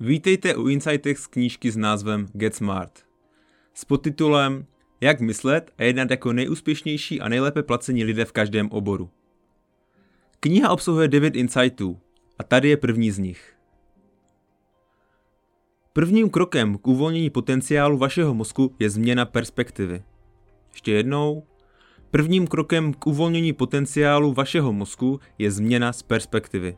Vítejte u Insightech z knížky s názvem Get Smart. S podtitulem Jak myslet a jednat jako nejúspěšnější a nejlépe placení lidé v každém oboru. Kniha obsahuje 9 insightů a tady je první z nich. Prvním krokem k uvolnění potenciálu vašeho mozku je změna perspektivy. Ještě jednou. Prvním krokem k uvolnění potenciálu vašeho mozku je změna z perspektivy.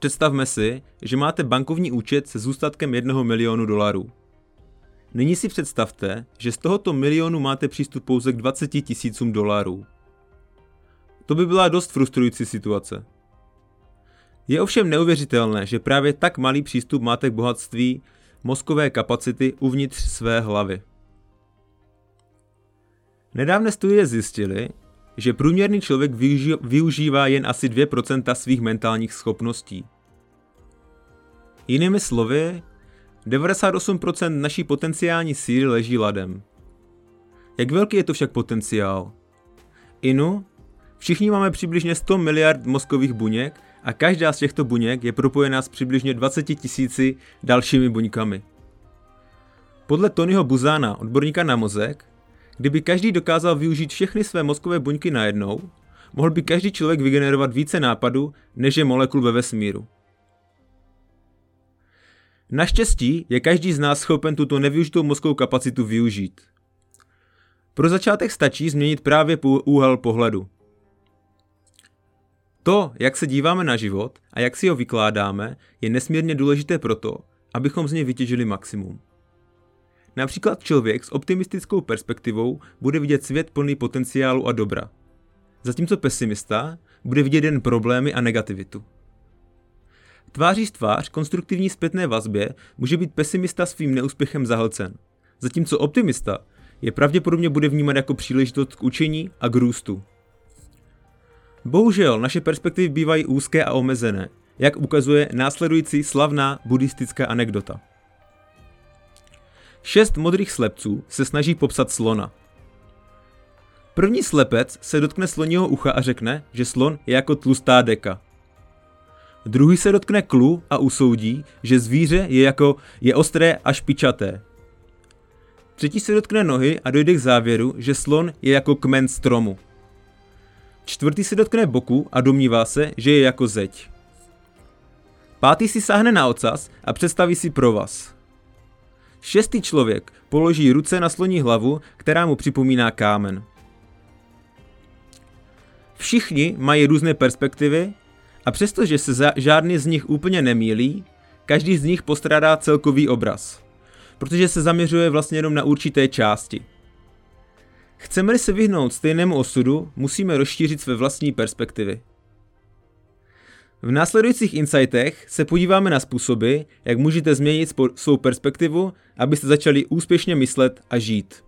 Představme si, že máte bankovní účet se zůstatkem jednoho milionu dolarů. Nyní si představte, že z tohoto milionu máte přístup pouze k 20 tisícům dolarů. To by byla dost frustrující situace. Je ovšem neuvěřitelné, že právě tak malý přístup máte k bohatství mozkové kapacity uvnitř své hlavy. Nedávné studie zjistily, že průměrný člověk využívá jen asi 2% svých mentálních schopností. Jinými slovy, 98% naší potenciální síly leží ladem. Jak velký je to však potenciál? Inu, všichni máme přibližně 100 miliard mozkových buněk a každá z těchto buněk je propojená s přibližně 20 tisíci dalšími buňkami. Podle Tonyho Buzána, odborníka na mozek, kdyby každý dokázal využít všechny své mozkové buňky najednou, mohl by každý člověk vygenerovat více nápadů, než je molekul ve vesmíru. Naštěstí je každý z nás schopen tuto nevyužitou mozkovou kapacitu využít. Pro začátek stačí změnit právě úhel pohledu. To, jak se díváme na život a jak si ho vykládáme, je nesmírně důležité proto, abychom z něj vytěžili maximum. Například člověk s optimistickou perspektivou bude vidět svět plný potenciálu a dobra, zatímco pesimista bude vidět jen problémy a negativitu. Tváří tvář konstruktivní zpětné vazbě může být pesimista svým neúspěchem zahlcen, zatímco optimista je pravděpodobně bude vnímat jako příležitost k učení a k růstu. Bohužel naše perspektivy bývají úzké a omezené, jak ukazuje následující slavná buddhistická anekdota. Šest modrých slepců se snaží popsat slona. První slepec se dotkne sloního ucha a řekne, že slon je jako tlustá deka. Druhý se dotkne klu a usoudí, že zvíře je jako je ostré a špičaté. Třetí se dotkne nohy a dojde k závěru, že slon je jako kmen stromu. Čtvrtý se dotkne boku a domnívá se, že je jako zeď. Pátý si sáhne na ocas a představí si provaz. Šestý člověk položí ruce na sloní hlavu, která mu připomíná kámen. Všichni mají různé perspektivy a přestože se žádný z nich úplně nemýlí, každý z nich postrádá celkový obraz, protože se zaměřuje vlastně jenom na určité části. Chceme-li se vyhnout stejnému osudu, musíme rozšířit své vlastní perspektivy. V následujících insightech se podíváme na způsoby, jak můžete změnit svou perspektivu, abyste začali úspěšně myslet a žít.